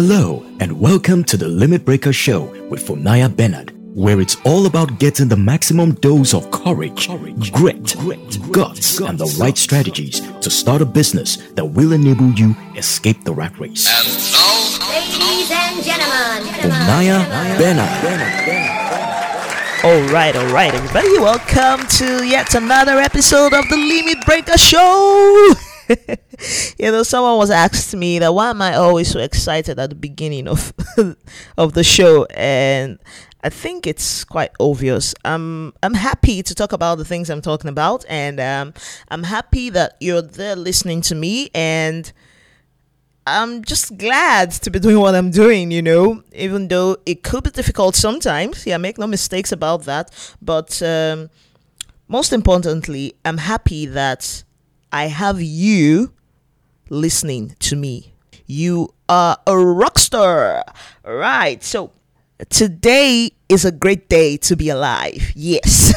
Hello, and welcome to the Limit Breaker Show with Funaya Bernard, where it's all about getting the maximum dose of courage, grit, guts, and the right strategies to start a business that will enable you escape the rat race. And now, ladies and gentlemen, Funaya Bernard. All right, all right, everybody. Welcome to yet another episode of the Limit Breaker Show. you know, someone was asked me that why am I always so excited at the beginning of of the show, and I think it's quite obvious. I'm I'm happy to talk about the things I'm talking about, and um, I'm happy that you're there listening to me, and I'm just glad to be doing what I'm doing, you know, even though it could be difficult sometimes. Yeah, make no mistakes about that. But um, most importantly, I'm happy that I have you listening to me. You are a rock star. Right. So today is a great day to be alive. Yes.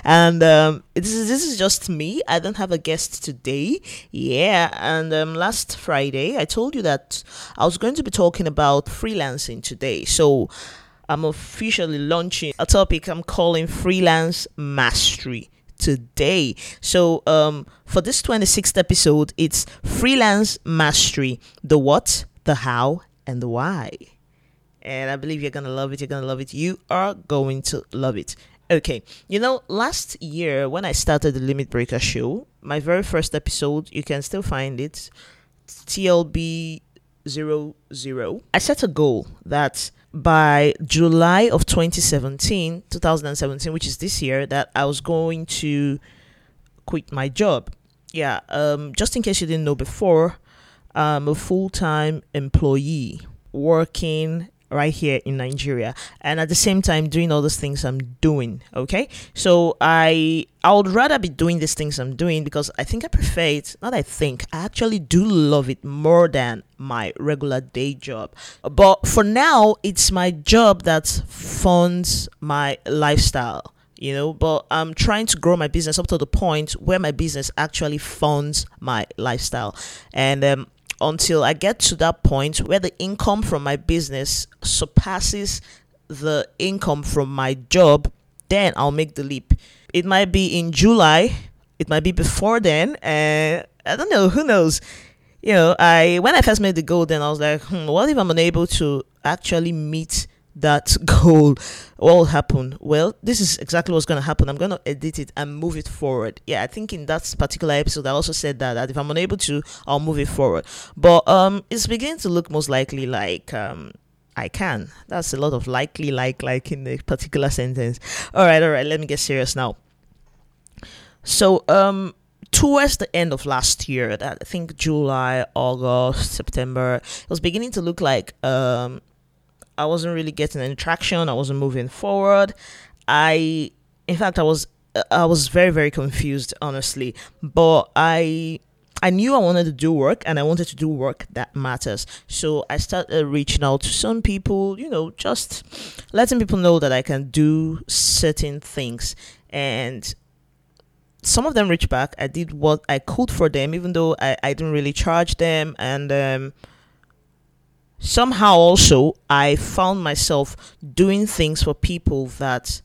and um, this is this is just me. I don't have a guest today. Yeah. And um, last Friday, I told you that I was going to be talking about freelancing today. So I'm officially launching a topic I'm calling freelance mastery today. So um, for this 26th episode, it's freelance mastery: the what, the how, and the why and I believe you're gonna love it. You're gonna love it. You are going to love it. Okay, you know, last year when I started the Limit Breaker show, my very first episode, you can still find it, TLB 00. I set a goal that by July of 2017, 2017, which is this year, that I was going to quit my job. Yeah, um, just in case you didn't know before, I'm a full time employee working right here in Nigeria and at the same time doing all those things I'm doing okay? So I I would rather be doing these things I'm doing because I think I prefer it not I think I actually do love it more than my regular day job. But for now it's my job that funds my lifestyle you know? But i'm trying to grow my business up to the point where my business actually funds my lifestyle. And um, until I get to that point where the income from my business surpasses the income from my job, then I'll make the leap. It might be in July, it might be before then, and I don't know, who knows. You know, I when I first made the goal, then I was like, hmm, what if I'm unable to actually meet that goal will happen well this is exactly what's going to happen i'm going to edit it and move it forward yeah i think in that particular episode i also said that, that if i'm unable to i'll move it forward but um it's beginning to look most likely like um I can. That's a lot of likely, like, like in a particular sentence. All right, all right. Let me get serious now. So, um, towards the end of last year, I think July, August, September, it was beginning to look like um I wasn't really getting any traction. I wasn't moving forward. I, in fact, I was I was very very confused, honestly. But I I knew I wanted to do work and I wanted to do work that matters. So I started reaching out to some people, you know, just letting people know that I can do certain things. And some of them reached back. I did what I could for them, even though I, I didn't really charge them. And um, somehow also I found myself doing things for people that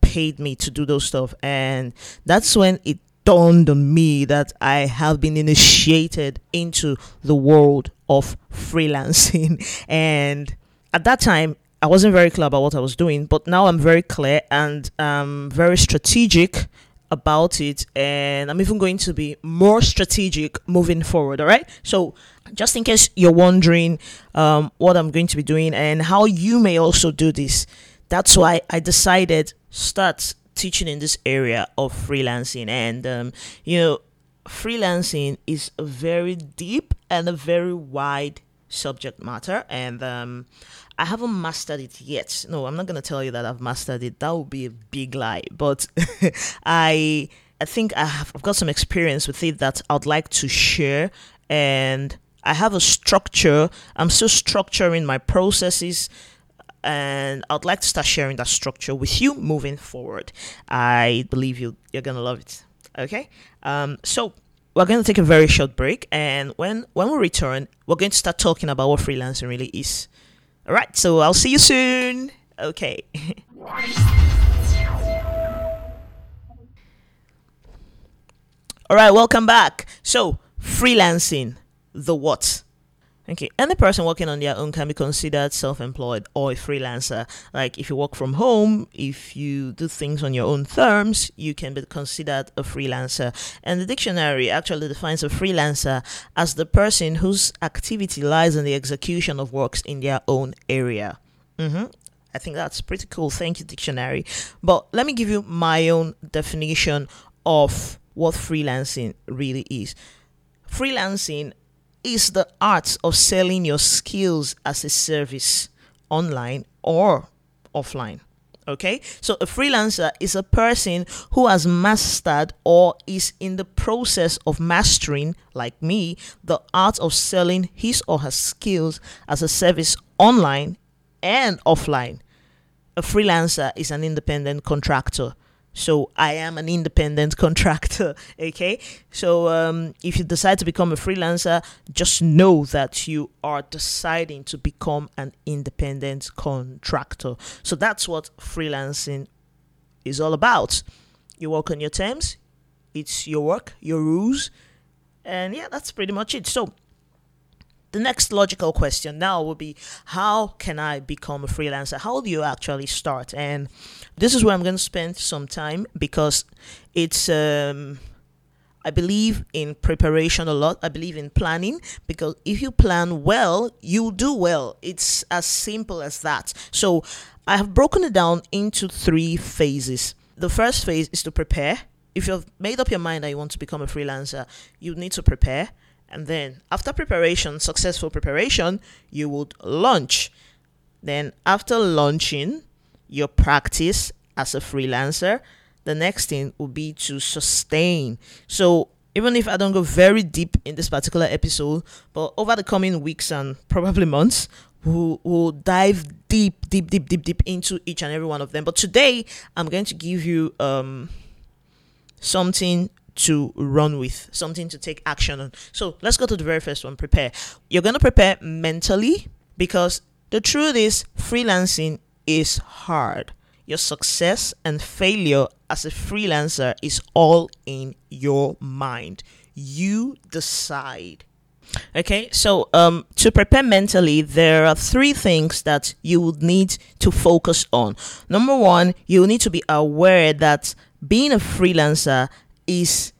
paid me to do those stuff. And that's when it dawned on me that I have been initiated into the world of freelancing. And at that time I wasn't very clear about what I was doing but now I'm very clear and um very strategic about it and I'm even going to be more strategic moving forward all right so just in case you're wondering um, what I'm going to be doing and how you may also do this, that's why I decided start teaching in this area of freelancing. And um, you know, freelancing is a very deep and a very wide subject matter, and um, I haven't mastered it yet. No, I'm not gonna tell you that I've mastered it. That would be a big lie. But I. I think I have, I've got some experience with it that I'd like to share and I have a structure. I'm still structuring my processes and I'd like to start sharing that structure with you moving forward. I believe you you're gonna love it. Okay. Um, so we're going to take a very short break, and when when we return, we're going to start talking about what freelancing really is. All right, so I'll see you soon. Okay. All right, welcome back. So, freelancing, the what? Okay, any person working on their own can be considered self employed or a freelancer. Like if you work from home, if you do things on your own terms, you can be considered a freelancer. And the dictionary actually defines a freelancer as the person whose activity lies in the execution of works in their own area. Mm-hmm. I think that's pretty cool. Thank you, dictionary. But let me give you my own definition of what freelancing really is. Freelancing is the art of selling your skills as a service online or offline. Okay, so a freelancer is a person who has mastered or is in the process of mastering, like me, the art of selling his or her skills as a service online and offline. A freelancer is an independent contractor so I am an independent contractor. Okay. So um, if you decide to become a freelancer, just know that you are deciding to become an independent contractor. So that's what freelancing is all about. You work on your terms, it's your work, your rules, and yeah, that's pretty much it. So the next logical question now will be how can I become a freelancer? How do you actually start? And this is where I'm going to spend some time because it's um, I believe in preparation a lot. I believe in planning because if you plan well, you do well. It's as simple as that. So I have broken it down into three phases. The first phase is to prepare. If you've made up your mind that you want to become a freelancer, you need to prepare. And then after preparation, successful preparation, you would launch. Then after launching, your practice as a freelancer, the next thing would be to sustain. So even if I don't go very deep in this particular episode, but over the coming weeks and probably months, we'll, we'll dive deep, deep, deep, deep, deep into each and every one of them. But today, I'm going to give you um something to run with, something to take action on. So let's go to the very first one prepare. You're going to prepare mentally because the truth is, freelancing is hard. Your success and failure as a freelancer is all in your mind. You decide. Okay, so um, to prepare mentally, there are three things that you would need to focus on. Number one, you need to be aware that being a freelancer is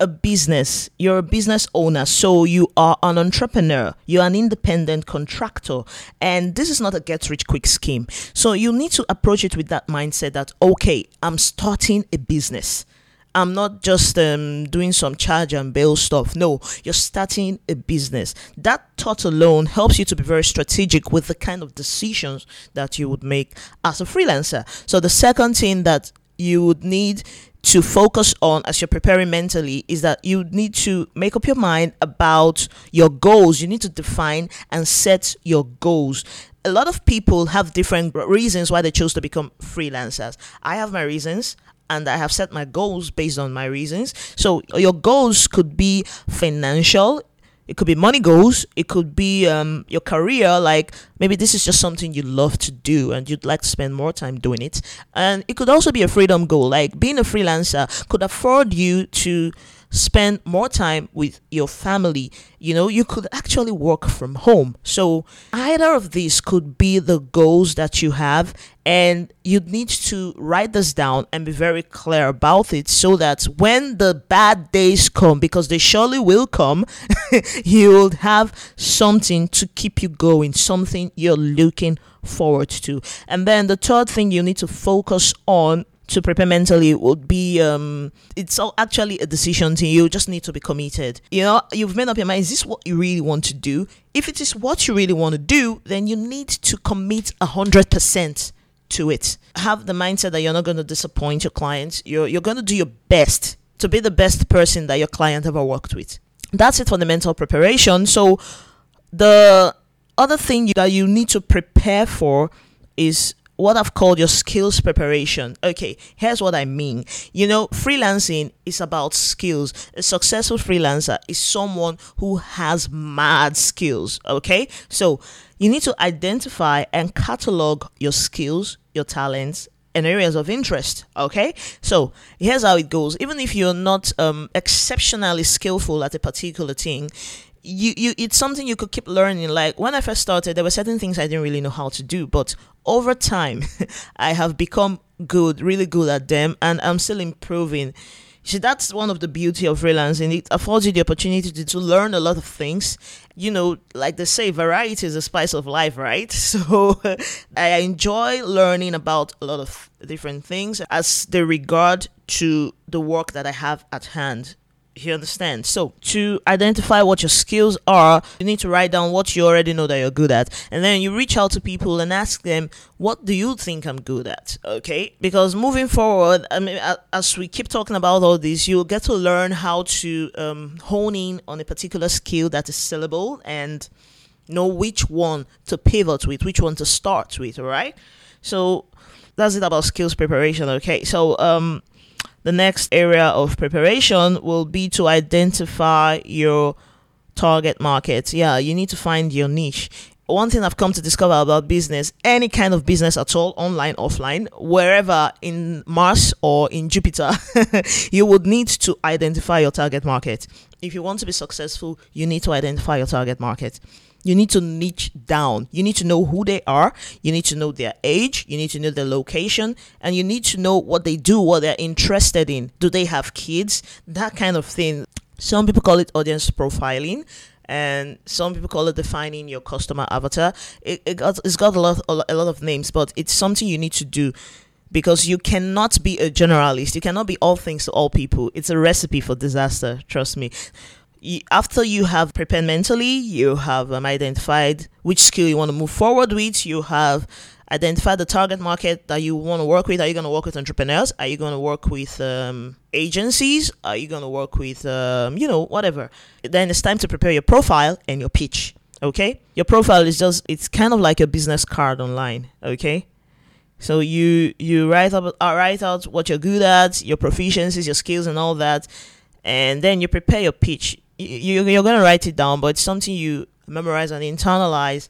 a business, you're a business owner, so you are an entrepreneur, you're an independent contractor, and this is not a get rich quick scheme. So you need to approach it with that mindset that, okay, I'm starting a business. I'm not just um, doing some charge and bail stuff. No, you're starting a business. That thought alone helps you to be very strategic with the kind of decisions that you would make as a freelancer. So, the second thing that you would need to focus on as you're preparing mentally is that you need to make up your mind about your goals. You need to define and set your goals. A lot of people have different reasons why they chose to become freelancers. I have my reasons and I have set my goals based on my reasons. So your goals could be financial, it could be money goals. It could be um, your career. Like maybe this is just something you love to do and you'd like to spend more time doing it. And it could also be a freedom goal. Like being a freelancer could afford you to spend more time with your family. You know, you could actually work from home. So, either of these could be the goals that you have, and you need to write this down and be very clear about it so that when the bad days come, because they surely will come, you'll have something to keep you going, something you're looking forward to. And then the third thing you need to focus on to prepare mentally would be um it's all actually a decision to you. Just need to be committed. You know you've made up your mind is this what you really want to do? If it is what you really want to do then you need to commit a hundred percent to it. Have the mindset that you're not going to disappoint your clients. You're, you're going to do your best to be the best person that your client ever worked with. That's it for the mental preparation. So the other thing that you need to prepare for is what I've called your skills preparation. Okay, here's what I mean. You know, freelancing is about skills. A successful freelancer is someone who has mad skills. Okay, so you need to identify and catalog your skills, your talents, and areas of interest. Okay, so here's how it goes. Even if you're not um, exceptionally skillful at a particular thing, you, you it's something you could keep learning. Like when I first started, there were certain things I didn't really know how to do, but over time, I have become good, really good at them, and I'm still improving. See, that's one of the beauty of freelancing. It affords you the opportunity to, to learn a lot of things. You know, like they say, variety is the spice of life, right? So I enjoy learning about a lot of different things as they regard to the work that I have at hand. You understand? So, to identify what your skills are, you need to write down what you already know that you're good at. And then you reach out to people and ask them, what do you think I'm good at? Okay? Because moving forward, I mean, as we keep talking about all this, you'll get to learn how to um, hone in on a particular skill that is sellable and know which one to pivot with, which one to start with, all right? So, that's it about skills preparation, okay? So, um, the next area of preparation will be to identify your target market. Yeah, you need to find your niche. One thing I've come to discover about business, any kind of business at all, online, offline, wherever in Mars or in Jupiter, you would need to identify your target market. If you want to be successful, you need to identify your target market you need to niche down. You need to know who they are. You need to know their age. You need to know their location. And you need to know what they do, what they're interested in. Do they have kids? That kind of thing. Some people call it audience profiling. And some people call it defining your customer avatar. It, it got, it's got a lot, a lot of names, but it's something you need to do because you cannot be a generalist. You cannot be all things to all people. It's a recipe for disaster, trust me after you have prepared mentally, you have um, identified which skill you want to move forward with, you have identified the target market that you want to work with. Are you going to work with entrepreneurs? Are you going to work with um, agencies? Are you going to work with, um, you know, whatever? Then it's time to prepare your profile and your pitch. Okay, your profile is just it's kind of like a business card online. Okay, so you you write up uh, write out what you're good at, your proficiencies, your skills, and all that, and then you prepare your pitch you, you're going to write it down, but it's something you memorize and internalize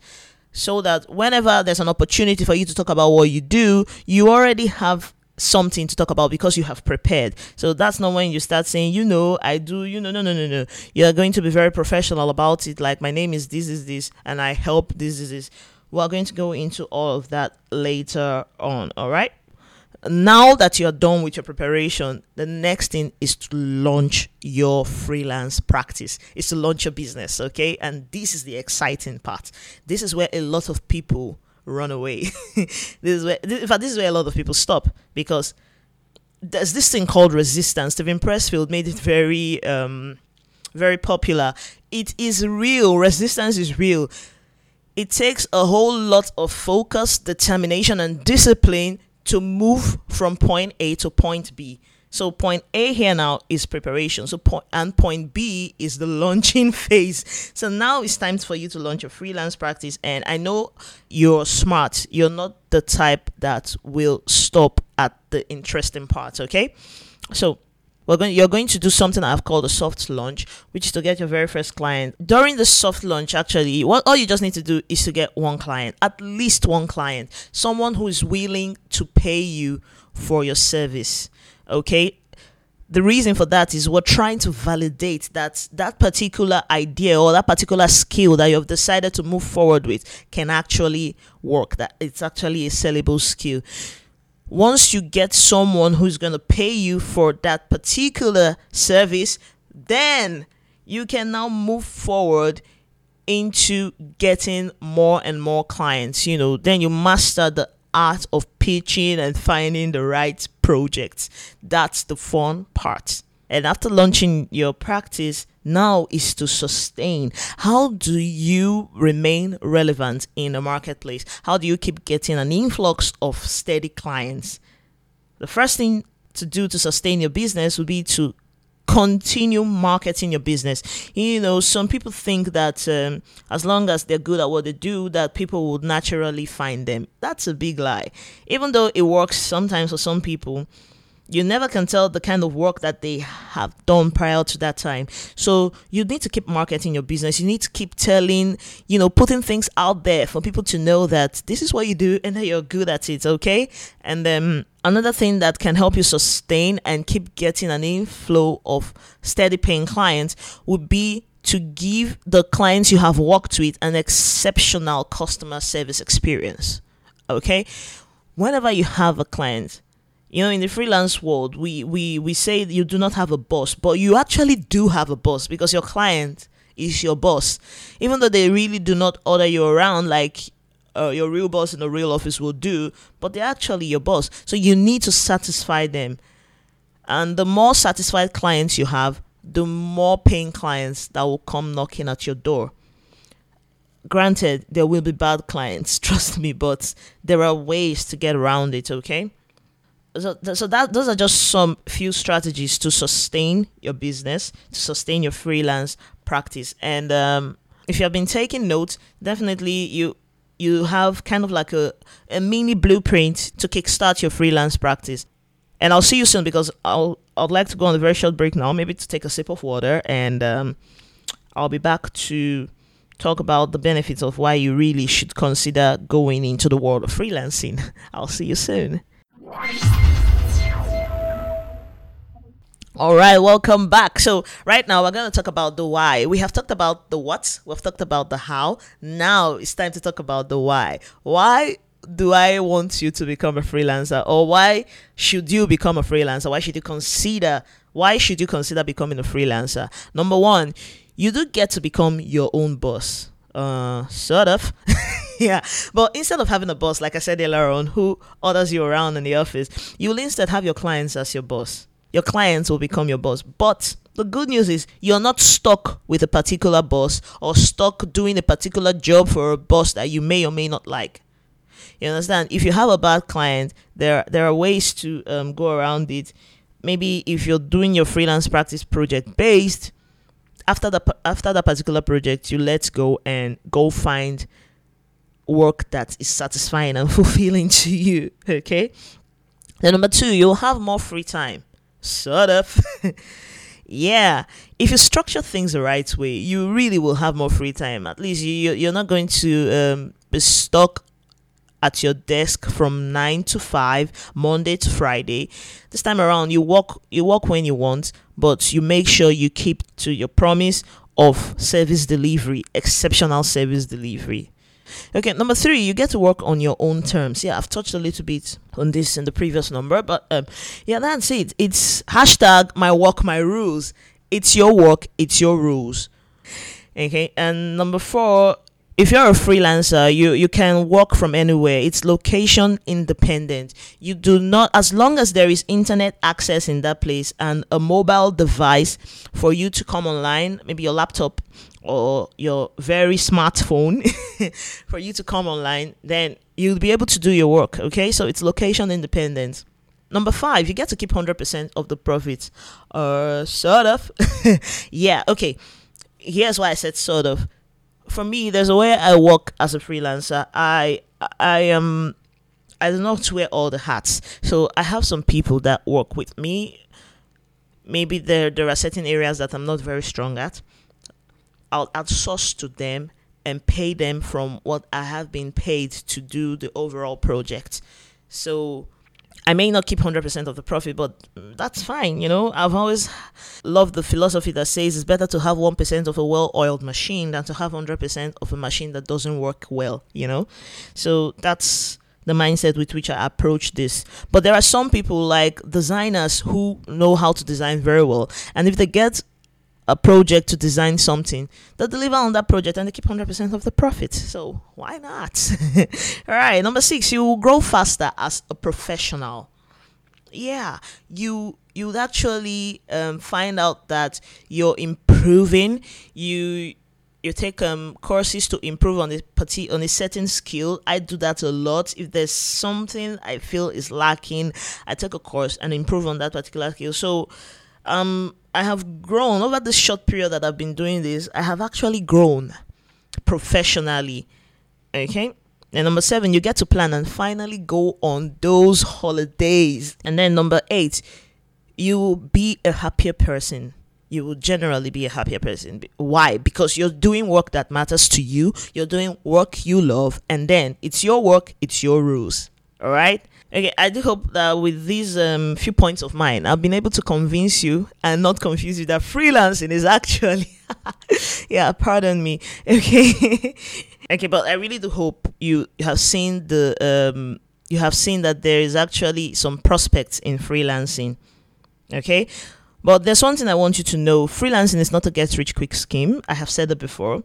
so that whenever there's an opportunity for you to talk about what you do, you already have something to talk about because you have prepared. So that's not when you start saying, you know, I do, you know, no, no, no, no. You're going to be very professional about it. Like, my name is this, is this, and I help this, is this. We're going to go into all of that later on. All right now that you're done with your preparation, the next thing is to launch your freelance practice. Is to launch your business, okay? And this is the exciting part. This is where a lot of people run away. this is where, in fact, this is where a lot of people stop because there's this thing called resistance. Steven Pressfield made it very, um, very popular. It is real. Resistance is real. It takes a whole lot of focus, determination, and discipline to move from point A to point B. So point A here now is preparation. So point and point B is the launching phase. So now it's time for you to launch your freelance practice. And I know you're smart. You're not the type that will stop at the interesting parts. Okay. So we're going you're going to do something I've called a soft launch, which is to get your very first client. During the soft launch, actually, what all you just need to do is to get one client, at least one client, someone who is willing to pay you for your service. Okay, the reason for that is we're trying to validate that that particular idea or that particular skill that you've decided to move forward with can actually work that it's actually a sellable skill once you get someone who's going to pay you for that particular service, then you can now move forward into getting more and more clients. You know, then you master the art of pitching and finding the right projects. That's the fun part. And after launching your practice, now is to sustain. How do you remain relevant in the marketplace? How do you keep getting an influx of steady clients? The first thing to do to sustain your business would be to continue marketing your business. You know, some people think that um, as long as they're good at what they do, that people would naturally find them. That's a big lie. Even though it works sometimes for some people, you never can tell the kind of work that they have done prior to that time. So you need to keep marketing your business. You need to keep telling, you know, putting things out there for people to know that this is what you do and that you're good at it, okay? And then another thing that can help you sustain and keep getting an inflow of steady paying clients would be to give the clients you have worked with an exceptional customer service experience. Okay? Whenever you have a client, you know in the freelance world we we we say you do not have a boss but you actually do have a boss because your client is your boss. Even though they really do not order you around like uh, your real boss in the real office will do but they're actually your boss. So you need to satisfy them. And the more satisfied clients you have the more paying clients that will come knocking at your door. Granted there will be bad clients trust me but there are ways to get around it okay so, so that those are just some few strategies to sustain your business, to sustain your freelance practice. And um, if you have been taking notes, definitely you you have kind of like a, a mini blueprint to kickstart your freelance practice. And I'll see you soon because I'll I'd like to go on a very short break now, maybe to take a sip of water, and um, I'll be back to talk about the benefits of why you really should consider going into the world of freelancing. I'll see you soon. All right, welcome back. So, right now we're going to talk about the why. We have talked about the what, we've talked about the how. Now it's time to talk about the why. Why do I want you to become a freelancer or why should you become a freelancer? Why should you consider why should you consider becoming a freelancer? Number 1, you do get to become your own boss. Uh, sort of. yeah. But instead of having a boss, like I said earlier on, who orders you around in the office, you will instead have your clients as your boss. Your clients will become your boss. But the good news is you're not stuck with a particular boss or stuck doing a particular job for a boss that you may or may not like. You understand? If you have a bad client, there there are ways to um, go around it. Maybe if you're doing your freelance practice project based, after the after that particular project, you let go and go find work that is satisfying and fulfilling to you. Okay. Then number two, you'll have more free time. Sort of. yeah. If you structure things the right way, you really will have more free time. At least you you're not going to um, be stuck at your desk from 9 to 5 monday to friday this time around you walk you work when you want but you make sure you keep to your promise of service delivery exceptional service delivery Okay, number three, you get to work on your own terms. Yeah, I've touched a little bit on this in the previous number, but um, yeah, that's it. It's hashtag my work, my rules. It's your work, it's your rules. Okay, and number four, if you're a freelancer, you you can work from anywhere. It's location independent. You do not, as long as there is internet access in that place and a mobile device for you to come online, maybe your laptop or your very smartphone for you to come online, then you'll be able to do your work. Okay, so it's location independent. Number five, you get to keep 100% of the profits. Uh, sort of. yeah, okay. Here's why I said sort of for me, there's a way I work as a freelancer. I I am I do not wear all the hats. So I have some people that work with me. Maybe there there are certain areas that I'm not very strong at. I'll outsource to them and pay them from what I have been paid to do the overall project. So I may not keep 100% of the profit, but that's fine. You know, I've always loved the philosophy that says it's better to have 1% of a well oiled machine than to have 100% of a machine that doesn't work well, you know? So that's the mindset with which I approach this. But there are some people like designers who know how to design very well. And if they get a project to design something, they'll deliver on that project and they keep 100% of the profit. So why not? All right, number six, you will grow faster as a professional. Yeah, you you would actually um, find out that you're improving. You you take um courses to improve on a party on a certain skill. I do that a lot. If there's something I feel is lacking, I take a course and improve on that particular skill. So um I have grown over this short period that I've been doing this. I have actually grown professionally. Okay. And number seven, you get to plan and finally go on those holidays. And then number eight, you will be a happier person. You will generally be a happier person. Why? Because you're doing work that matters to you, you're doing work you love, and then it's your work, it's your rules. All right? Okay, I do hope that with these um, few points of mine, I've been able to convince you and not confuse you that freelancing is actually, yeah, pardon me. Okay, okay, but I really do hope you have seen the, um, you have seen that there is actually some prospects in freelancing. Okay, but there's one thing I want you to know: freelancing is not a get-rich-quick scheme. I have said that before.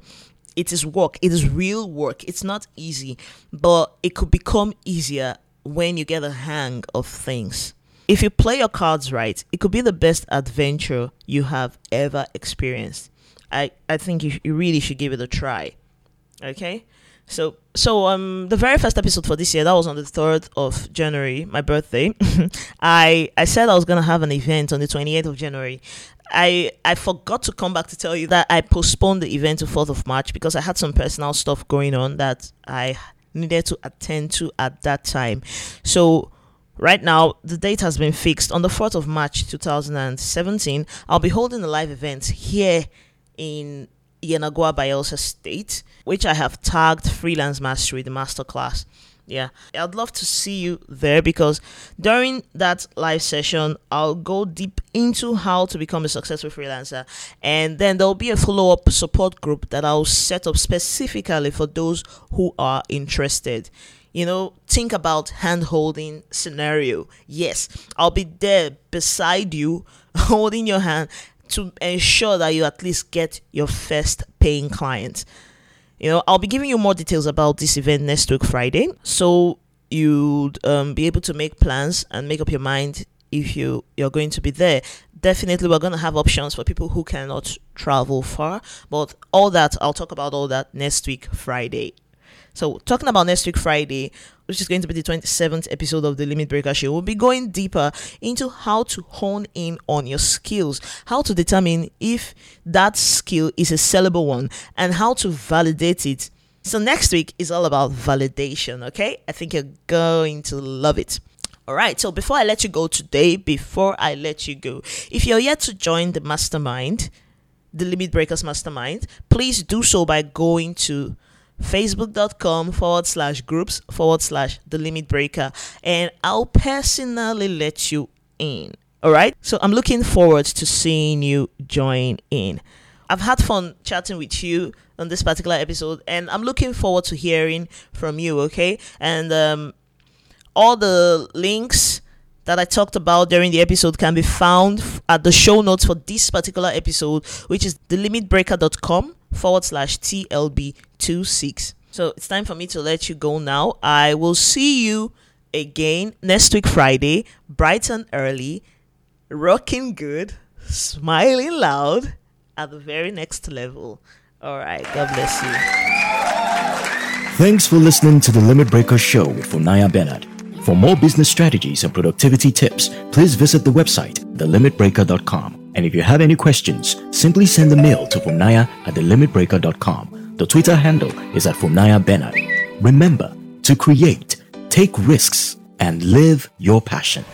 It is work. It is real work. It's not easy. But it could become easier when you get a hang of things. If you play your cards right, it could be the best adventure you have ever experienced. I, I think you, you really should give it a try. Okay? So so um the very first episode for this year that was on the 3rd of January, my birthday. I I said I was to have an event on the 28th of January. I I forgot to come back to tell you that I postponed the event to 4th of March because I had some personal stuff going on that I needed to attend to at that time. So right now the date has been fixed on the 4th of March 2017. I'll be holding a live event here in Yenagoa Bayelsa State, which I have tagged Freelance Mastery, the masterclass yeah. I'd love to see you there because during that live session i'll go deep into how to become a successful freelancer. And then there'll be a follow-up support group that i'll set up specifically for those who are interested. You know think about hand holding scenario. Yes i'll be there beside you holding your hand to ensure that you at least get your first paying client you know, I'll be giving you more details about this event next week, Friday. So you'd um, be able to make plans and make up your mind if you you're going to be there. Definitely, we're going to have options for people who cannot travel far. But all that, I'll talk about all that next week, Friday. So, talking about next week, Friday, which is going to be the 27th episode of the Limit Breaker Show, we'll be going deeper into how to hone in on your skills, how to determine if that skill is a sellable one, and how to validate it. So, next week is all about validation, okay? I think you're going to love it. All right, so before I let you go today, before I let you go, if you're yet to join the mastermind, the Limit Breakers Mastermind, please do so by going to facebook.com forward slash groups forward slash the limit breaker and I'll personally let you in. All right. So I'm looking forward to seeing you join in. I've had fun chatting with you on this particular episode and I'm looking forward to hearing from you. Okay. And um, all the links that I talked about during the episode can be found at the show notes for this particular episode, which is thelimitbreaker.com forward slash TLB26. So it's time for me to let you go now. I will see you again next week, Friday, bright and early, rocking good, smiling loud at the very next level. All right, God bless you. Thanks for listening to the Limit Breaker Show with Funaya Bernard. For more business strategies and productivity tips, please visit the website, thelimitbreaker.com. And if you have any questions, simply send a mail to Funaya at thelimitbreaker.com. The Twitter handle is at Funaya Bernard. Remember to create, take risks, and live your passion.